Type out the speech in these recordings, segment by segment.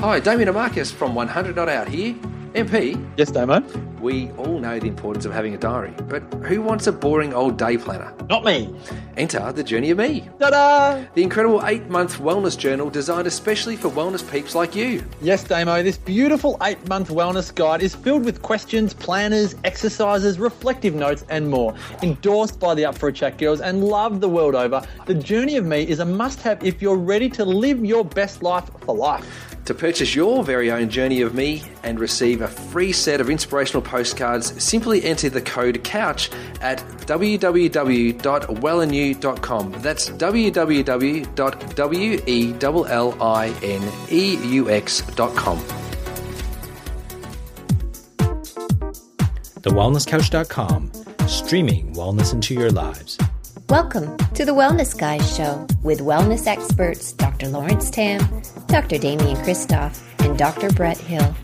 Hi, Damien Marcus from 100 Not Out here. MP, Yes, Damo. we all know the importance of having a diary, but who wants a boring old day planner? Not me. Enter the Journey of Me, Ta-da! the incredible eight month wellness journal designed especially for wellness peeps like you. Yes, Damo, this beautiful eight month wellness guide is filled with questions, planners, exercises, reflective notes, and more. Endorsed by the Up for a Chat girls and loved the world over, The Journey of Me is a must have if you're ready to live your best life for life. To purchase your very own Journey of Me and receive a free set of inspirational postcards, simply enter the code COUCH at www.wellinew.com. That's www.wellineux.com. TheWellnessCouch.com, streaming wellness into your lives. Welcome to the Wellness Guys Show with wellness experts Dr. Lawrence Tam, Dr. Damian Kristof, and Dr. Brett Hill.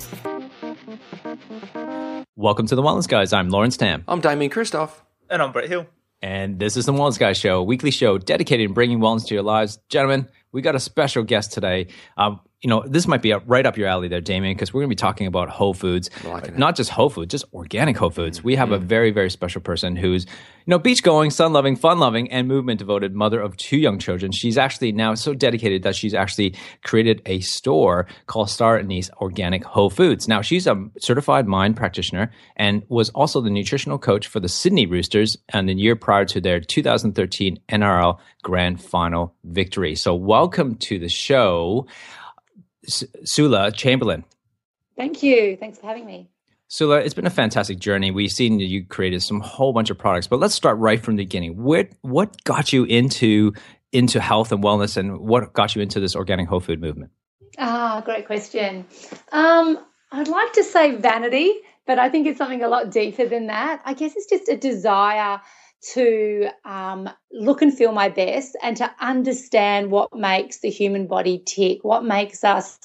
Welcome to the Wellness Guys. I'm Lawrence Tam, I'm Damien Kristof. And I'm Brett Hill. and this is the Wellness Guys Show, a weekly show dedicated to bringing wellness to your lives. Gentlemen, we got a special guest today. Um, you know, this might be up, right up your alley there, Damien, because we're going to be talking about whole foods. it. Not just whole foods, just organic whole foods. We have a mm-hmm. very, very special person who's, you know, beach going, sun loving, fun loving, and movement devoted mother of two young children. She's actually now so dedicated that she's actually created a store called Star Anise Organic Whole Foods. Now, she's a certified mind practitioner and was also the nutritional coach for the Sydney Roosters and the year prior to their 2013 NRL Grand Final victory. So, welcome to the show, Sula Chamberlain. Thank you. Thanks for having me. Sula, it's been a fantastic journey. We've seen you created some whole bunch of products, but let's start right from the beginning. What what got you into into health and wellness, and what got you into this organic whole food movement? Ah, great question. Um, I'd like to say vanity, but I think it's something a lot deeper than that. I guess it's just a desire to um, look and feel my best and to understand what makes the human body tick, what makes us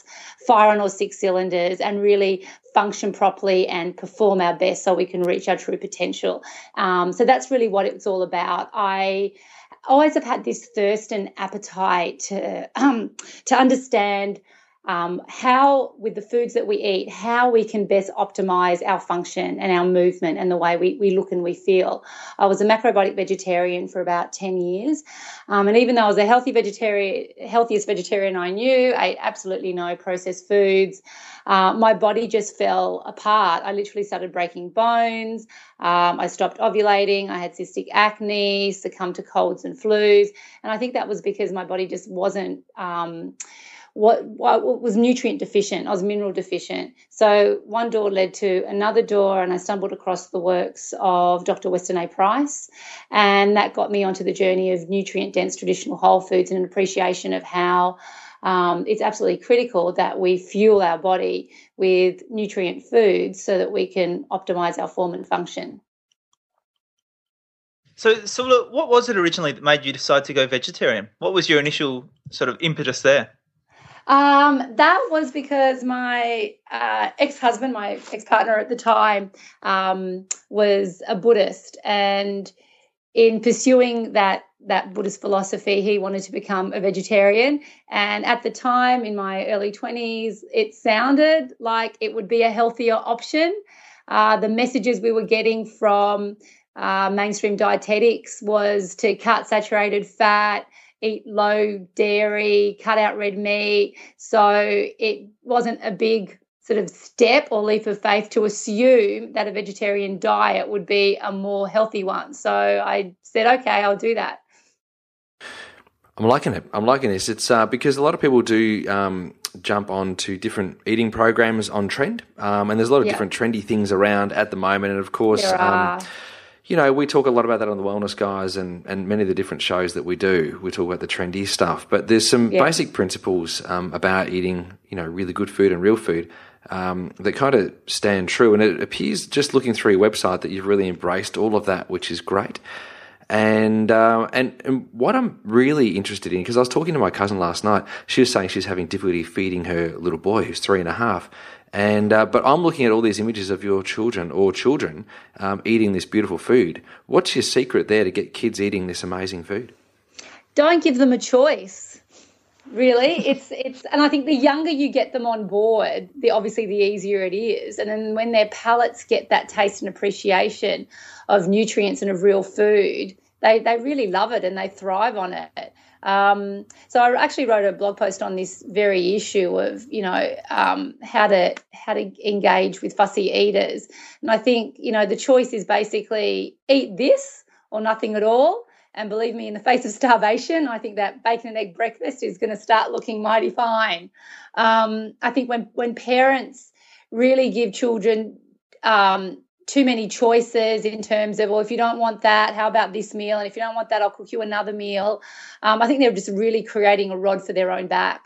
fire on all six cylinders and really function properly and perform our best so we can reach our true potential. Um, so that's really what it's all about. I always have had this thirst and appetite to um, to understand um, how, with the foods that we eat, how we can best optimize our function and our movement and the way we, we look and we feel. I was a macrobiotic vegetarian for about 10 years. Um, and even though I was a healthy vegetarian, healthiest vegetarian I knew, I ate absolutely no processed foods. Uh, my body just fell apart. I literally started breaking bones. Um, I stopped ovulating. I had cystic acne, succumbed to colds and flus. And I think that was because my body just wasn't. What, what was nutrient deficient. I was mineral deficient. So one door led to another door, and I stumbled across the works of Dr. Weston A. Price, and that got me onto the journey of nutrient dense traditional whole foods and an appreciation of how. Um, it's absolutely critical that we fuel our body with nutrient foods so that we can optimize our form and function. So, so what was it originally that made you decide to go vegetarian? What was your initial sort of impetus there? Um, that was because my uh, ex-husband, my ex-partner at the time, um, was a Buddhist, and in pursuing that that Buddhist philosophy, he wanted to become a vegetarian. And at the time, in my early twenties, it sounded like it would be a healthier option. Uh, the messages we were getting from uh, mainstream dietetics was to cut saturated fat, eat low dairy, cut out red meat. So it wasn't a big sort of step or leap of faith to assume that a vegetarian diet would be a more healthy one. So I said, okay, I'll do that. I'm liking it. I'm liking this. It's uh, because a lot of people do um, jump on to different eating programs on trend, um, and there's a lot of Yeah. different trendy things around at the moment. And of course, um, you know, we talk a lot about that on the Wellness Guys and, and many of the different shows that we do. We talk about the trendy stuff, but there's some Yeah. basic principles um, about eating, you know, really good food and real food um, that kind of stand true. And it appears just looking through your website that you've really embraced all of that, which is great. And, uh, and and what I'm really interested in, because I was talking to my cousin last night, she was saying she's having difficulty feeding her little boy who's three and a half. And uh, but I'm looking at all these images of your children or children um, eating this beautiful food. What's your secret there to get kids eating this amazing food? Don't give them a choice. really it's it's and i think the younger you get them on board the obviously the easier it is and then when their palates get that taste and appreciation of nutrients and of real food they they really love it and they thrive on it um, so I actually wrote a blog post on this very issue of you know um, how to how to engage with fussy eaters, and I think you know the choice is basically eat this or nothing at all. And believe me, in the face of starvation, I think that bacon and egg breakfast is going to start looking mighty fine. Um, I think when when parents really give children um, too many choices in terms of, well, if you don't want that, how about this meal? And if you don't want that, I'll cook you another meal. Um, I think they're just really creating a rod for their own back.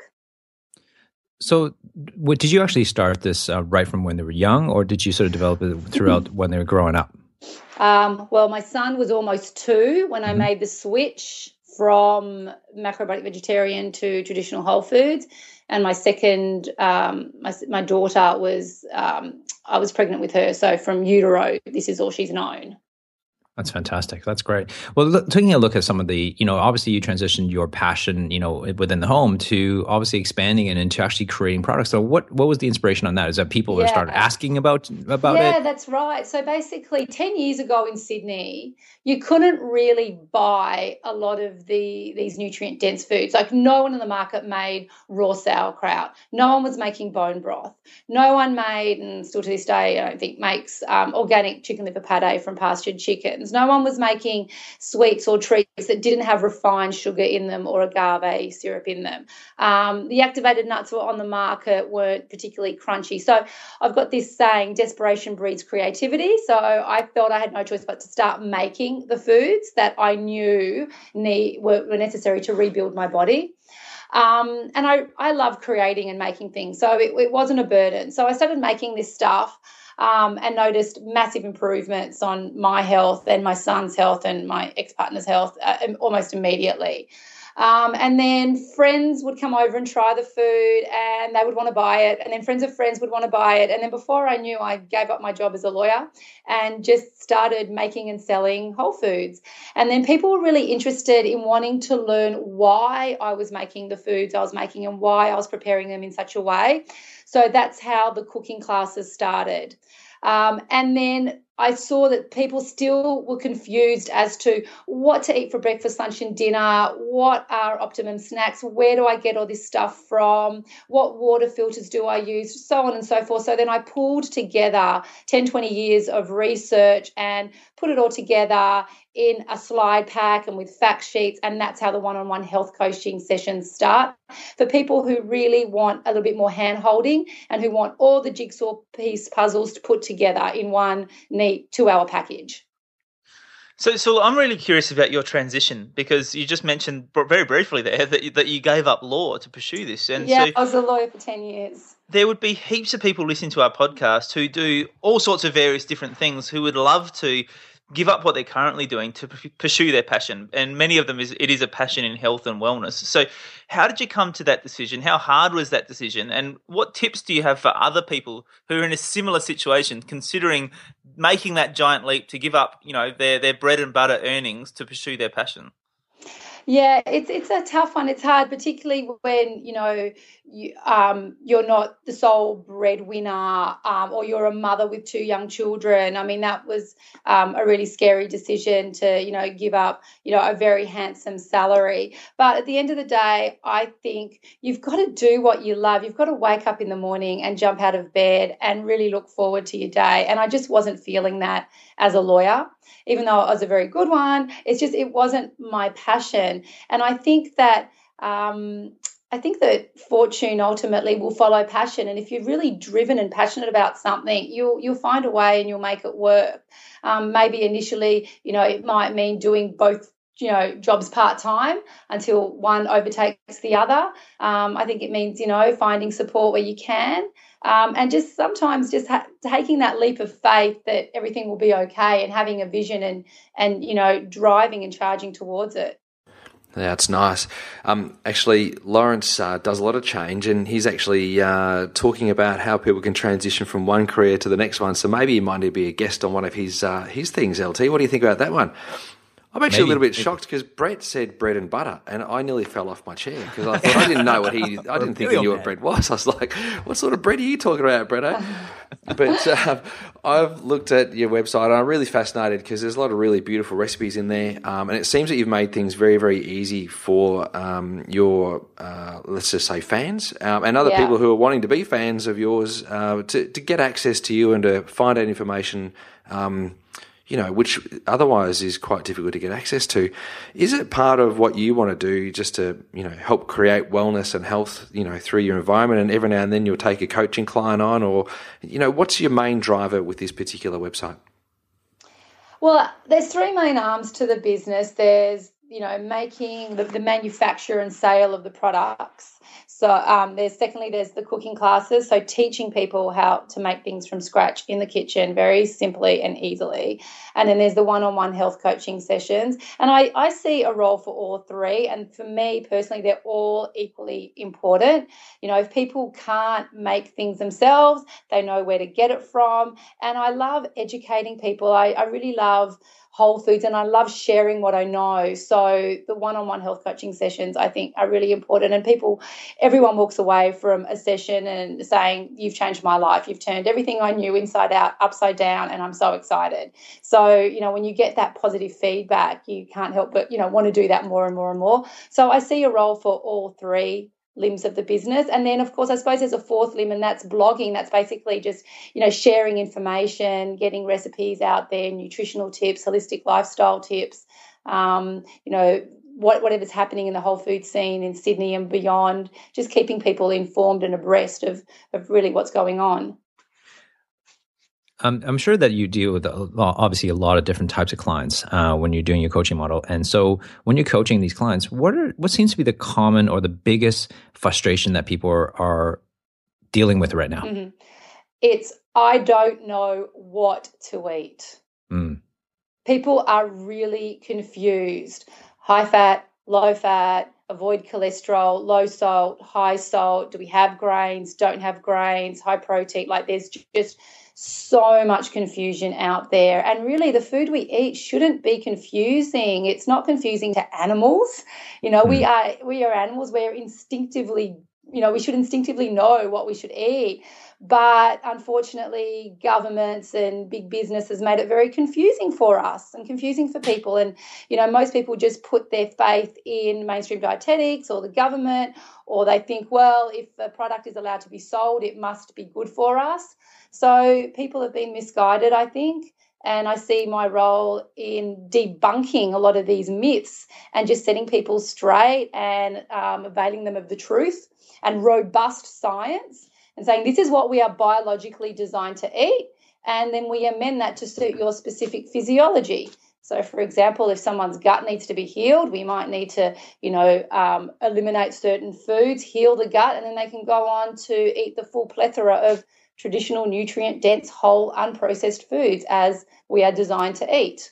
So, what, did you actually start this uh, right from when they were young, or did you sort of develop it throughout when they were growing up? Um, well, my son was almost two when I mm-hmm. made the switch from macrobiotic vegetarian to traditional whole foods. And my second, um, my, my daughter was, um, I was pregnant with her. So from utero, this is all she's known. That's fantastic. That's great. Well, look, taking a look at some of the, you know, obviously you transitioned your passion, you know, within the home to obviously expanding it into actually creating products. So, what what was the inspiration on that? Is that people yeah. started asking about about yeah, it? Yeah, that's right. So basically, ten years ago in Sydney, you couldn't really buy a lot of the these nutrient dense foods. Like no one in the market made raw sauerkraut. No one was making bone broth. No one made, and still to this day, I don't think makes um, organic chicken liver pate from pastured No one was making sweets or treats that didn't have refined sugar in them or agave syrup in them. Um, the activated nuts were on the market weren't particularly crunchy. So I've got this saying, desperation breeds creativity. So I felt I had no choice but to start making the foods that I knew need, were, were necessary to rebuild my body. Um, and I, I love creating and making things. So it, it wasn't a burden. So I started making this stuff um, and noticed massive improvements on my health and my son's health and my ex partner's health uh, almost immediately. Um, and then friends would come over and try the food and they would want to buy it. And then friends of friends would want to buy it. And then before I knew, I gave up my job as a lawyer and just started making and selling whole foods. And then people were really interested in wanting to learn why I was making the foods I was making and why I was preparing them in such a way. So that's how the cooking classes started. Um, and then I saw that people still were confused as to what to eat for breakfast, lunch, and dinner. What are optimum snacks? Where do I get all this stuff from? What water filters do I use? So on and so forth. So then I pulled together 10, 20 years of research and put it all together in a slide pack and with fact sheets. And that's how the one on one health coaching sessions start. For people who really want a little bit more hand holding and who want all the jigsaw piece puzzles to put together in one neat two hour package. So, so I'm really curious about your transition because you just mentioned very briefly there that you, that you gave up law to pursue this. And yeah, so I was a lawyer for ten years. There would be heaps of people listening to our podcast who do all sorts of various different things who would love to give up what they're currently doing to pursue their passion. And many of them is it is a passion in health and wellness. So how did you come to that decision? How hard was that decision? And what tips do you have for other people who are in a similar situation considering making that giant leap to give up you know their their bread and butter earnings to pursue their passion yeah, it's it's a tough one. It's hard, particularly when you know you, um, you're not the sole breadwinner, um, or you're a mother with two young children. I mean, that was um, a really scary decision to you know give up you know a very handsome salary. But at the end of the day, I think you've got to do what you love. You've got to wake up in the morning and jump out of bed and really look forward to your day. And I just wasn't feeling that as a lawyer even though it was a very good one. It's just it wasn't my passion, and I think that. Um, I think that fortune ultimately will follow passion, and if you're really driven and passionate about something, you'll you'll find a way and you'll make it work. Um, maybe initially, you know, it might mean doing both you know jobs part time until one overtakes the other. Um, I think it means you know finding support where you can, um, and just sometimes just ha- taking that leap of faith that everything will be okay and having a vision and and you know driving and charging towards it it's nice. Um, actually, Lawrence uh, does a lot of change, and he's actually uh, talking about how people can transition from one career to the next one. So maybe he might be a guest on one of his uh, his things. LT, what do you think about that one? I'm actually Maybe. a little bit shocked because Brett said bread and butter, and I nearly fell off my chair because I thought I didn't know what he. I didn't think he knew what bread was. I was like, "What sort of bread are you talking about, Brett?" eh?" but um, I've looked at your website, and I'm really fascinated because there's a lot of really beautiful recipes in there, um, and it seems that you've made things very, very easy for um, your, uh, let's just say, fans um, and other Yeah. people who are wanting to be fans of yours uh, to to get access to you and to find out information. Um, you know, which otherwise is quite difficult to get access to. Is it part of what you want to do just to, you know, help create wellness and health, you know, through your environment and every now and then you'll take a coaching client on or, you know, what's your main driver with this particular website? Well, there's three main arms to the business. There's you know making the, the manufacture and sale of the products. So um, there's secondly there's the cooking classes. So teaching people how to make things from scratch in the kitchen very simply and easily. And then there's the one-on-one health coaching sessions. And I, I see a role for all three. And for me personally, they're all equally important. You know, if people can't make things themselves, they know where to get it from. And I love educating people. I, I really love whole foods and I love sharing what I know. So the one-on-one health coaching sessions I think are really important and people everyone walks away from a session and saying you've changed my life. You've turned everything I knew inside out upside down and I'm so excited. So, you know, when you get that positive feedback, you can't help but, you know, want to do that more and more and more. So I see a role for all three limbs of the business and then of course i suppose there's a fourth limb and that's blogging that's basically just you know sharing information getting recipes out there nutritional tips holistic lifestyle tips um, you know what, whatever's happening in the whole food scene in sydney and beyond just keeping people informed and abreast of of really what's going on Um, I'm sure that you deal with a, obviously a lot of different types of clients uh, when you're doing your coaching model. And so, when you're coaching these clients, what are what seems to be the common or the biggest frustration that people are, are dealing with right now? Mhm. it's i don't know what to eat Mm. people are really confused. High fat, low fat, avoid cholesterol, low salt, high salt. Do we have grains? Don't have grains? High protein? Like there's just so much confusion out there. And really, the food we eat shouldn't be confusing. It's not confusing to animals. You know, we hmm. are we are animals. We're instinctively, you know, we should instinctively know what we should eat. But unfortunately, governments and big business has made it very confusing for us and confusing for people. And, you know, most people just put their faith in mainstream dietetics or the government, or they think, well, if a product is allowed to be sold, it must be good for us. So people have been misguided, I think. And I see my role in debunking a lot of these myths and just setting people straight and um, availing them of the truth and robust science and saying this is what we are biologically designed to eat. And then we amend that to suit your specific physiology. So, for example, if someone's gut needs to be healed, we might need to, you know, um, eliminate certain foods, heal the gut, and then they can go on to eat the full plethora of traditional nutrient dense, whole, unprocessed foods as we are designed to eat.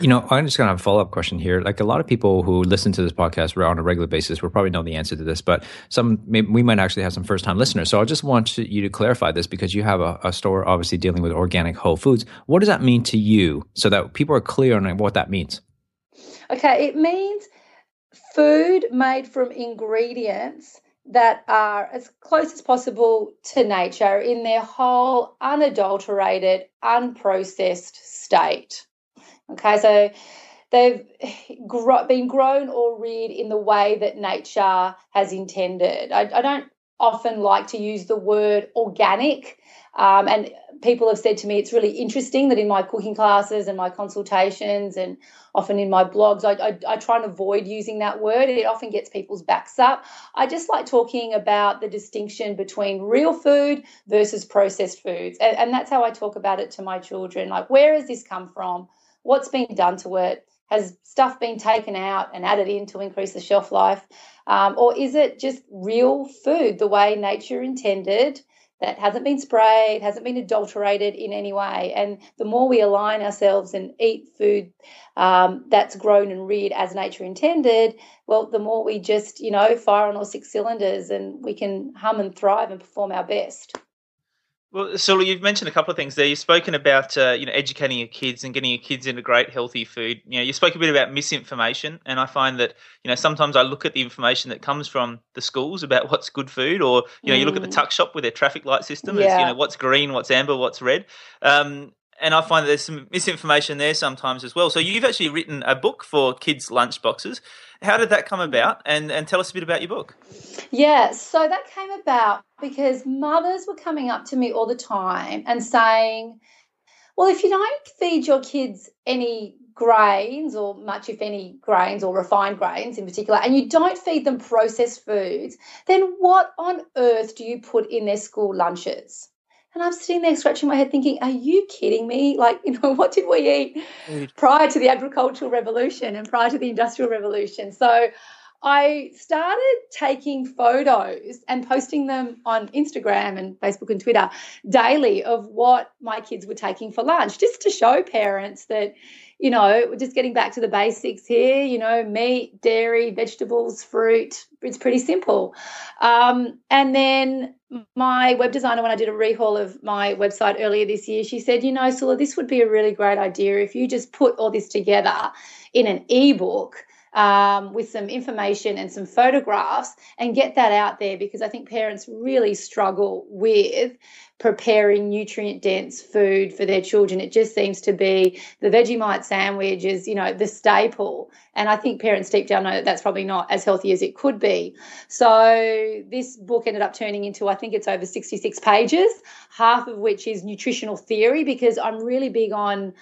You know, I'm just going to have a follow up question here. Like a lot of people who listen to this podcast on a regular basis will probably know the answer to this, but some we might actually have some first time listeners. So I just want you to clarify this because you have a, a store obviously dealing with organic whole foods. What does that mean to you so that people are clear on what that means? Okay, it means food made from ingredients that are as close as possible to nature in their whole, unadulterated, unprocessed state. Okay, so they've gro- been grown or reared in the way that nature has intended. I, I don't often like to use the word organic. Um, and people have said to me it's really interesting that in my cooking classes and my consultations and often in my blogs, I, I, I try and avoid using that word. It often gets people's backs up. I just like talking about the distinction between real food versus processed foods. And, and that's how I talk about it to my children. Like, where has this come from? What's been done to it? Has stuff been taken out and added in to increase the shelf life? Um, or is it just real food the way nature intended? that hasn't been sprayed, hasn't been adulterated in any way. And the more we align ourselves and eat food um, that's grown and reared as nature intended, well, the more we just, you know, fire on all six cylinders and we can hum and thrive and perform our best. Well, so you've mentioned a couple of things there. You've spoken about uh, you know educating your kids and getting your kids into great healthy food. You know, you spoke a bit about misinformation, and I find that you know sometimes I look at the information that comes from the schools about what's good food, or you know, mm. you look at the mm. tuck shop with their traffic light system. Yeah. As, you know, what's green, what's amber, what's red. Um, and I find that there's some misinformation there sometimes as well. So you've actually written a book for kids' lunch boxes. How did that come about? And and tell us a bit about your book. Yeah, so that came about because mothers were coming up to me all the time and saying, "Well, if you don't feed your kids any grains or much if any grains or refined grains in particular and you don't feed them processed foods then what on earth do you put in their school lunches and I'm sitting there scratching my head thinking, are you kidding me? Like, you know, what did we eat prior to the agricultural revolution and prior to the industrial revolution? So I started taking photos and posting them on Instagram and Facebook and Twitter daily of what my kids were taking for lunch, just to show parents that, you know, we're just getting back to the basics here, you know, meat, dairy, vegetables, fruit. It's pretty simple. Um, and then my web designer, when I did a rehaul of my website earlier this year, she said, you know, Sula, this would be a really great idea if you just put all this together in an ebook um, with some information and some photographs and get that out there because I think parents really struggle with preparing nutrient dense food for their children. It just seems to be the Vegemite sandwich is, you know, the staple. And I think parents deep down know that that's probably not as healthy as it could be. So this book ended up turning into, I think it's over 66 pages, half of which is nutritional theory because I'm really big on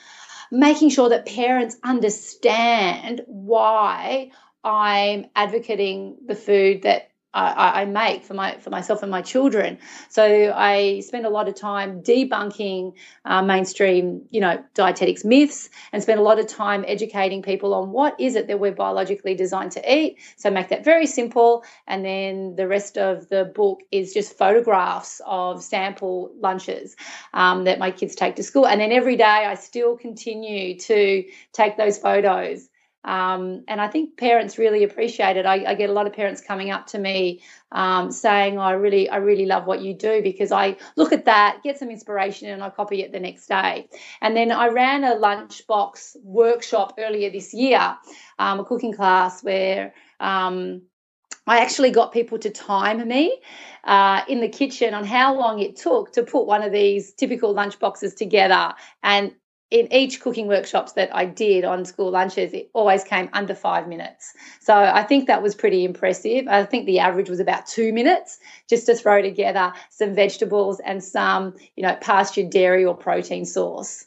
making sure that parents understand why I'm advocating the food that I, I, make for my for myself and my children. So I spend a lot of time debunking uh, mainstream, you know, dietetics myths, and spend a lot of time educating people on what is it that we're biologically designed to eat. So make that very simple, and then the rest of the book is just photographs of sample lunches um, that my kids take to school, and then every day I still continue to take those photos um, and I think parents really appreciate it. I, I, get a lot of parents coming up to me um, saying, "I really, I really love what you do because I look at that, get some inspiration, and I copy it the next day." And then I ran a lunchbox workshop earlier this year, um, a cooking class where. Um, I actually got people to time me uh, in the kitchen on how long it took to put one of these typical lunch boxes together. And in each cooking workshops that I did on school lunches, it always came under five minutes. So I think that was pretty impressive. I think the average was about two minutes just to throw together some vegetables and some, you know, pastured dairy or protein source.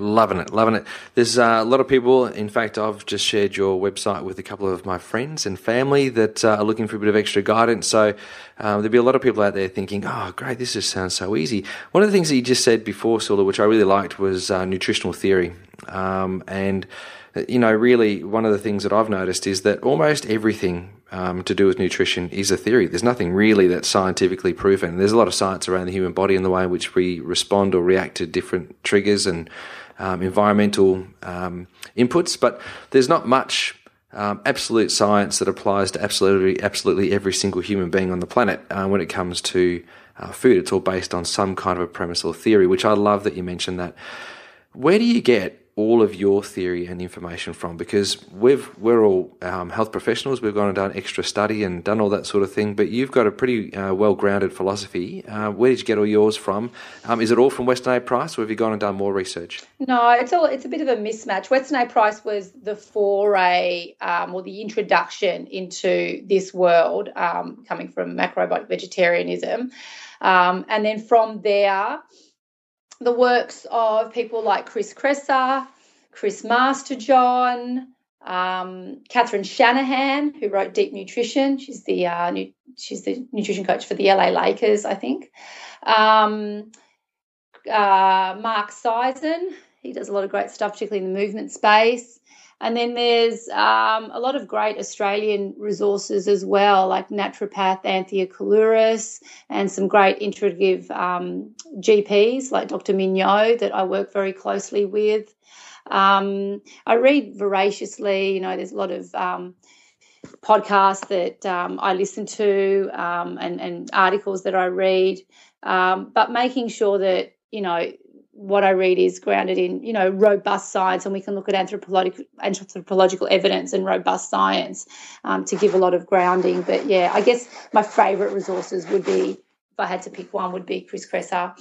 Loving it, loving it. There's uh, a lot of people. In fact, I've just shared your website with a couple of my friends and family that uh, are looking for a bit of extra guidance. So um, there'll be a lot of people out there thinking, "Oh, great! This just sounds so easy." One of the things that you just said before, Sula, which I really liked, was uh, nutritional theory. Um, and you know, really, one of the things that I've noticed is that almost everything um, to do with nutrition is a theory. There's nothing really that's scientifically proven. There's a lot of science around the human body and the way in which we respond or react to different triggers and um, environmental um, inputs, but there's not much um, absolute science that applies to absolutely absolutely every single human being on the planet uh, when it comes to uh, food. It's all based on some kind of a premise or theory, which I love that you mentioned that. Where do you get all of your theory and information from because we've we're all um, health professionals. We've gone and done extra study and done all that sort of thing. But you've got a pretty uh, well grounded philosophy. Uh, where did you get all yours from? Um, is it all from Weston A Price, or have you gone and done more research? No, it's all it's a bit of a mismatch. Weston A Price was the foray um, or the introduction into this world, um, coming from macrobiotic vegetarianism, um, and then from there the works of people like Chris Kresser, Chris Masterjohn, um, Catherine Shanahan, who wrote Deep Nutrition. She's the uh, nu- she's the nutrition coach for the LA Lakers, I think. Um, uh, Mark Sisson, he does a lot of great stuff, particularly in the movement space. And then there's um, a lot of great Australian resources as well, like naturopath Anthia Koullouros and some great integrative um, GPs like Dr. Mignot that I work very closely with. Um, I read voraciously, you know, there's a lot of um, podcasts that um, I listen to um, and, and articles that I read, but making sure that, you know, what I read is grounded in, you know, robust science, and we can look at anthropological anthropological evidence and robust science um, to give a lot of grounding. But yeah, I guess my favourite resources would be, if I had to pick one, would be Chris Kresser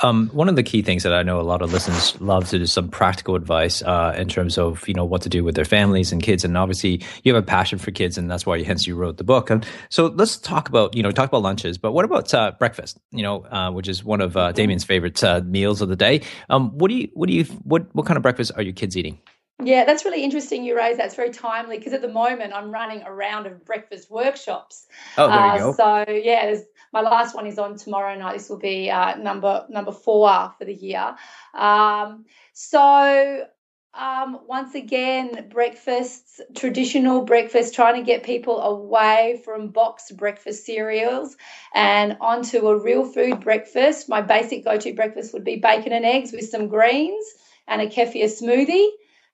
um, one of the key things that I know a lot of listeners love to do some practical advice uh, in terms of you know what to do with their families and kids, and obviously you have a passion for kids, and that's why hence you wrote the book. And so let's talk about you know talk about lunches, but what about uh, breakfast? You know, uh, which is one of uh, Damien's favorite uh, meals of the day. Um, what do you what do you what what kind of breakfast are your kids eating? Yeah, that's really interesting you raise. That's very timely because at the moment I'm running a round of breakfast workshops. Oh, there you uh, go. So yeah, my last one is on tomorrow night. This will be uh, number number four for the year. Um, so um, once again, breakfasts, traditional breakfast, trying to get people away from boxed breakfast cereals and onto a real food breakfast. My basic go to breakfast would be bacon and eggs with some greens and a kefir smoothie.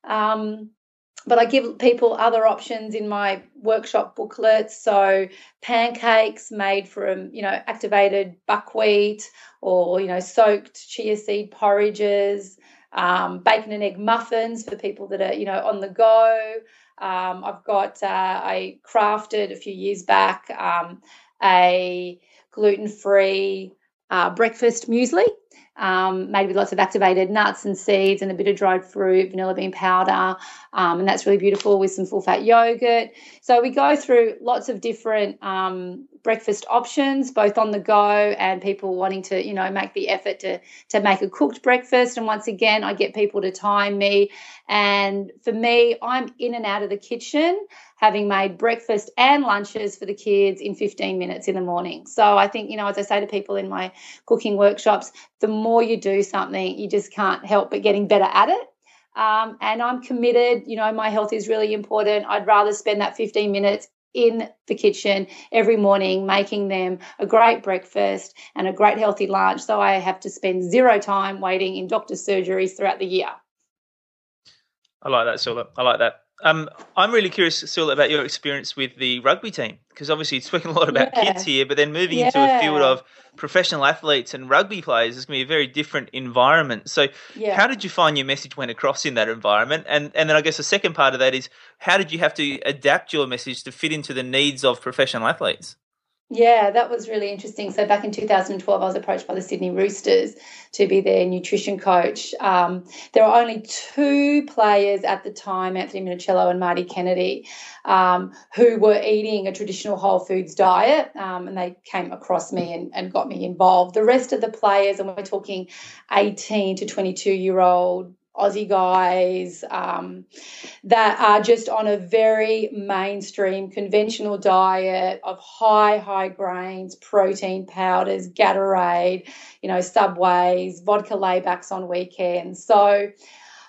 Um, but I give people other options in my workshop booklets. So pancakes made from, you know, activated buckwheat or, you know, soaked chia seed porridges, um, bacon and egg muffins for people that are, you know, on the go. Um, I've got, uh, I crafted a few years back um, a gluten free uh, breakfast muesli um, made with lots of activated nuts and seeds and a bit of dried fruit, vanilla bean powder, um, and that's really beautiful with some full fat yogurt. So we go through lots of different um, breakfast options, both on the go and people wanting to, you know, make the effort to to make a cooked breakfast. And once again, I get people to time me, and for me, I'm in and out of the kitchen having made breakfast and lunches for the kids in 15 minutes in the morning. So I think, you know, as I say to people in my cooking workshops, the more you do something, you just can't help but getting better at it. Um, and I'm committed, you know, my health is really important. I'd rather spend that 15 minutes in the kitchen every morning making them a great breakfast and a great healthy lunch so I have to spend zero time waiting in doctor's surgeries throughout the year. I like that, Sula. I like that. Um, I'm really curious, Sil, about your experience with the rugby team because obviously you're speaking a lot about yeah. kids here, but then moving yeah. into a field of professional athletes and rugby players is going to be a very different environment. So, yeah. how did you find your message went across in that environment? And and then I guess the second part of that is how did you have to adapt your message to fit into the needs of professional athletes? Yeah, that was really interesting. So back in 2012, I was approached by the Sydney Roosters to be their nutrition coach. Um, there were only two players at the time, Anthony Minichiello and Marty Kennedy, um, who were eating a traditional whole foods diet, um, and they came across me and, and got me involved. The rest of the players, and we're talking 18 to 22 year old Aussie guys um, that are just on a very mainstream conventional diet of high, high grains, protein powders, Gatorade, you know, subways, vodka laybacks on weekends. So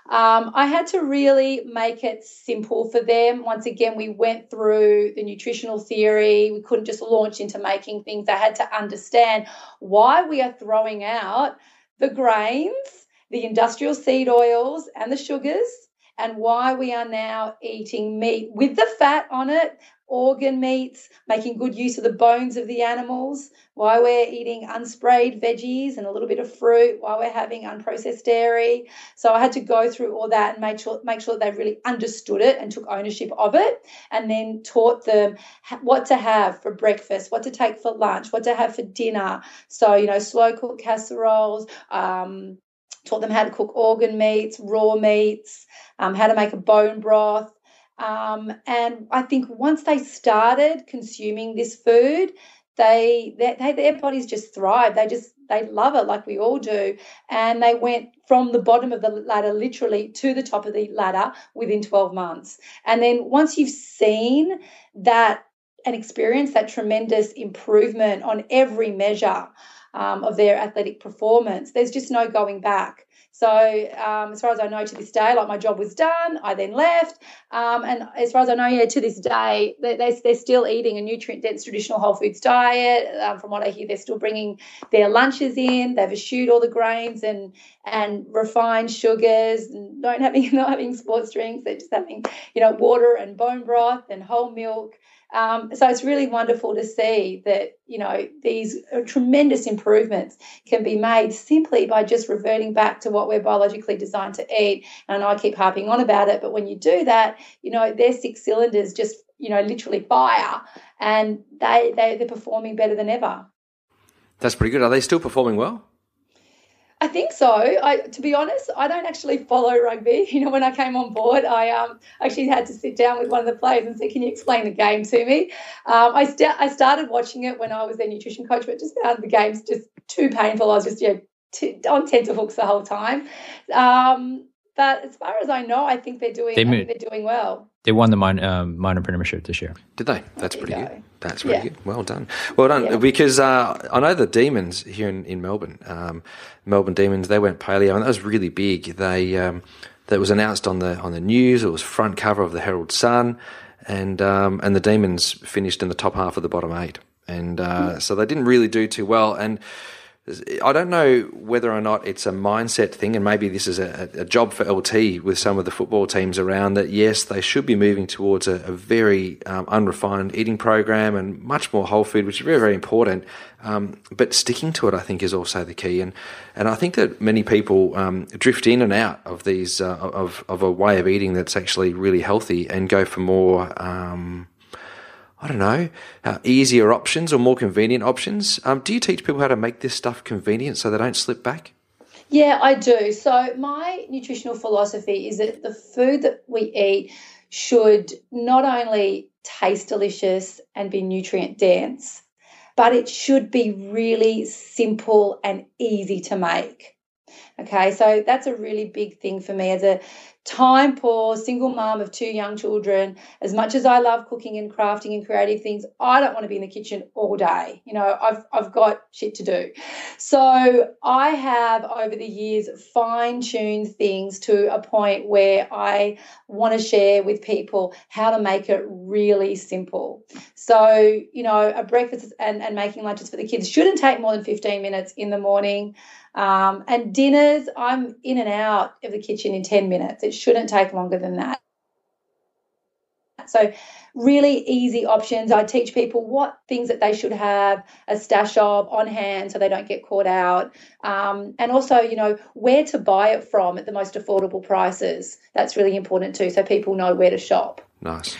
um, I had to really make it simple for them. Once again, we went through the nutritional theory. We couldn't just launch into making things. I had to understand why we are throwing out the grains the industrial seed oils and the sugars, and why we are now eating meat with the fat on it, organ meats, making good use of the bones of the animals, why we're eating unsprayed veggies and a little bit of fruit, why we're having unprocessed dairy. So I had to go through all that and make sure make sure they really understood it and took ownership of it, and then taught them what to have for breakfast, what to take for lunch, what to have for dinner. So you know, slow cooked casseroles. Um, taught them how to cook organ meats, raw meats, um, how to make a bone broth. Um, and I think once they started consuming this food, they, they, their bodies just thrive. They just they love it like we all do, and they went from the bottom of the ladder literally to the top of the ladder within 12 months. And then once you've seen that and experienced that tremendous improvement on every measure, um, of their athletic performance. There's just no going back. So, um, as far as I know, to this day, like my job was done, I then left. Um, and as far as I know, yeah, to this day, they, they, they're still eating a nutrient dense traditional whole foods diet. Um, from what I hear, they're still bringing their lunches in. They've eschewed all the grains and and refined sugars, and don't having not having sports drinks. They're just having you know water and bone broth and whole milk. Um, so it's really wonderful to see that you know these tremendous improvements can be made simply by just reverting back to what we're biologically designed to eat. And I keep harping on about it, but when you do that, you know their six cylinders just you know literally fire, and they, they they're performing better than ever. That's pretty good. Are they still performing well? I think so. I, to be honest, I don't actually follow rugby. You know, when I came on board, I um, actually had to sit down with one of the players and say, "Can you explain the game to me?" Um, I, st- I started watching it when I was their nutrition coach, but just found the games just too painful. I was just know, t- on tenterhooks the whole time. Um, but as far as I know, I think they're doing. They I think they're doing well. They won the minor, um, minor premiership this year. Did they? That's pretty good. That's pretty yeah. good. Well done. Well done. Yeah. Because uh, I know the Demons here in, in Melbourne, um, Melbourne Demons, they went paleo, and that was really big. They um, that was announced on the on the news. It was front cover of the Herald Sun, and um, and the Demons finished in the top half of the bottom eight, and uh, mm. so they didn't really do too well. And I don't know whether or not it's a mindset thing, and maybe this is a, a, job for LT with some of the football teams around that. Yes, they should be moving towards a, a very um, unrefined eating program and much more whole food, which is very, very important. Um, but sticking to it, I think, is also the key. And and I think that many people um, drift in and out of these uh, of of a way of eating that's actually really healthy and go for more um, I don't know, uh, easier options or more convenient options. Um, do you teach people how to make this stuff convenient so they don't slip back? Yeah, I do. So, my nutritional philosophy is that the food that we eat should not only taste delicious and be nutrient dense, but it should be really simple and easy to make. Okay, so that's a really big thing for me as a time poor single mom of two young children. As much as i love cooking and crafting and creative things i don't want to be in the kitchen all day. You know i've, I've got shit to do. So i have over the years fine-tuned things to a point where i want to share with people how to make it really simple. So you know a breakfast and, and making lunches for the kids shouldn't take more than 15 minutes in the morning. Um, and dinners, I'm in and out of the kitchen in 10 minutes. It shouldn't take longer than that. So, really easy options. I teach people what things that they should have a stash of on hand so they don't get caught out. Um, and also, you know, where to buy it from at the most affordable prices. That's really important too, so people know where to shop. Nice.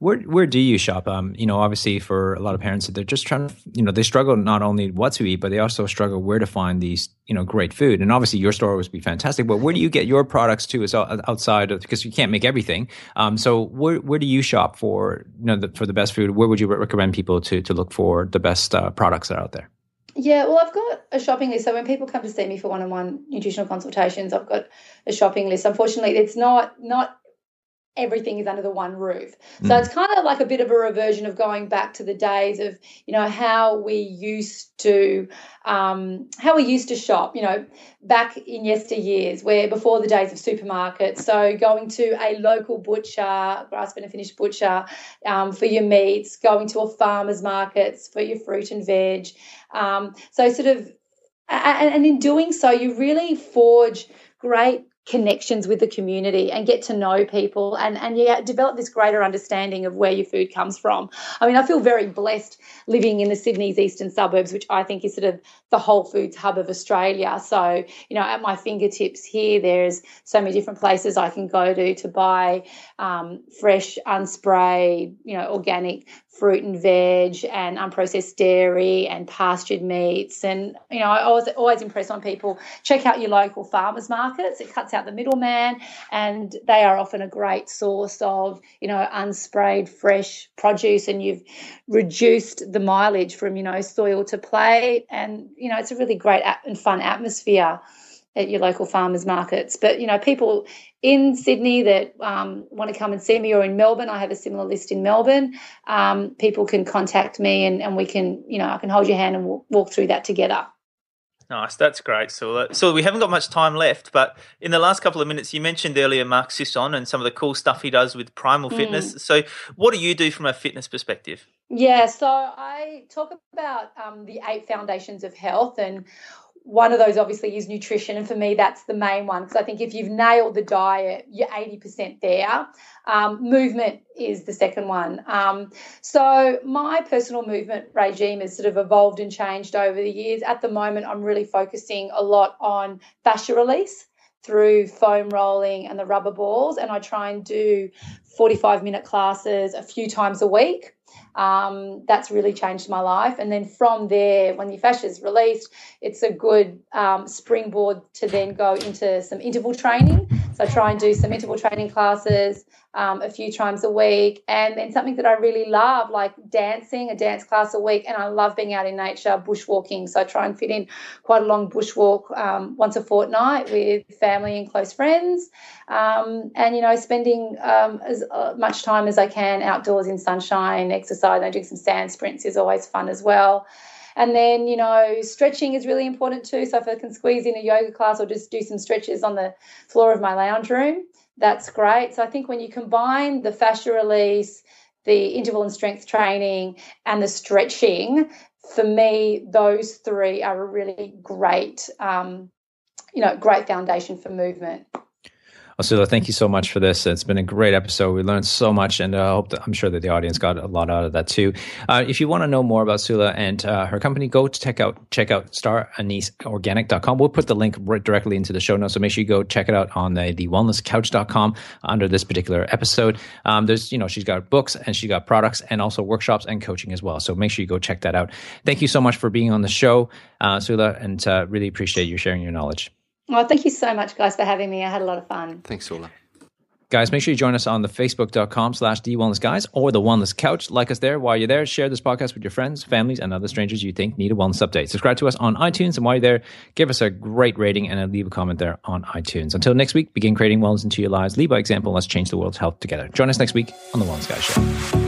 Where where do you shop? Um, you know, obviously for a lot of parents, they're just trying to, you know, they struggle not only what to eat, but they also struggle where to find these, you know, great food. And obviously, your store would be fantastic. But where do you get your products to? Is outside of because you can't make everything. Um, so where where do you shop for, you know, the, for the best food? Where would you recommend people to to look for the best uh, products that are out there? Yeah, well, I've got a shopping list. So when people come to see me for one-on-one nutritional consultations, I've got a shopping list. Unfortunately, it's not not everything is under the one roof. So mm. it's kind of like a bit of a reversion of going back to the days of, you know, how we used to, um, how we used to shop, you know, back in yesteryears, where before the days of supermarkets. So going to a local butcher, grass-fed and finished butcher um, for your meats, going to a farmer's markets for your fruit and veg. Um, so sort of, and, and in doing so, you really forge great connections with the community and get to know people and and yeah develop this greater understanding of where your food comes from i mean i feel very blessed living in the sydney's eastern suburbs which i think is sort of the whole foods hub of australia so you know at my fingertips here there's so many different places i can go to to buy um, fresh unsprayed you know organic fruit and veg and unprocessed dairy and pastured meats. And, you know, I always, always impress on people check out your local farmers markets. It cuts out the middleman and they are often a great source of, you know, unsprayed fresh produce and you've reduced the mileage from, you know, soil to plate. And, you know, it's a really great and fun atmosphere at your local farmers markets. But you know, people in Sydney that um, want to come and see me, or in Melbourne, I have a similar list in Melbourne. Um, people can contact me, and, and we can, you know, I can hold your hand and walk, walk through that together. Nice, that's great, Sula. So we haven't got much time left, but in the last couple of minutes, you mentioned earlier Mark Sisson and some of the cool stuff he does with Primal mm. Fitness. So, what do you do from a fitness perspective? Yeah, so I talk about um, the eight foundations of health, and one of those obviously is nutrition and for me that's the main one because i think if you've nailed the diet you're 80% there. Um, movement is the second one. Um, so my personal movement regime has sort of evolved and changed over the years. At the moment i'm really focusing a lot on fascia release through foam rolling and the rubber balls and i try and do 45 minute classes a few times a week um, that's really changed my life. And then from there, when your fascia is released, it's a good um, springboard to then go into some interval training. So I try and do some interval training classes um, a few times a week. And then something that I really love, like dancing, a dance class a week. And I love being out in nature, bushwalking. So I try and fit in quite a long bushwalk um, once a fortnight with family and close friends. Um, and, you know, spending um, as uh, much time as I can outdoors in sunshine, exercise. I do some sand sprints is always fun as well. And then, you know, stretching is really important too. So if I can squeeze in a yoga class or just do some stretches on the floor of my lounge room, that's great. So I think when you combine the fascia release, the interval and strength training, and the stretching, for me, those three are a really great, um, you know, great foundation for movement. Sula, thank you so much for this. It's been a great episode. We learned so much, and uh, I hope that, I'm sure that the audience got a lot out of that too. Uh, if you want to know more about Sula and uh, her company, go to check out check out staraniseorganic.com. We'll put the link right directly into the show notes, so make sure you go check it out on the, the wellnesscouch.com under this particular episode. Um, there's you know she's got books and she's got products and also workshops and coaching as well. So make sure you go check that out. Thank you so much for being on the show, uh, Sula, and uh, really appreciate you sharing your knowledge. Well, thank you so much, guys, for having me. I had a lot of fun. Thanks, Sula. Guys, make sure you join us on the facebook.com slash the wellness guys or the wellness couch. Like us there. While you're there, share this podcast with your friends, families, and other strangers you think need a wellness update. Subscribe to us on iTunes. And while you're there, give us a great rating and leave a comment there on iTunes. Until next week, begin creating wellness into your lives. Lead by example. Let's change the world's health together. Join us next week on the Wellness Guys Show.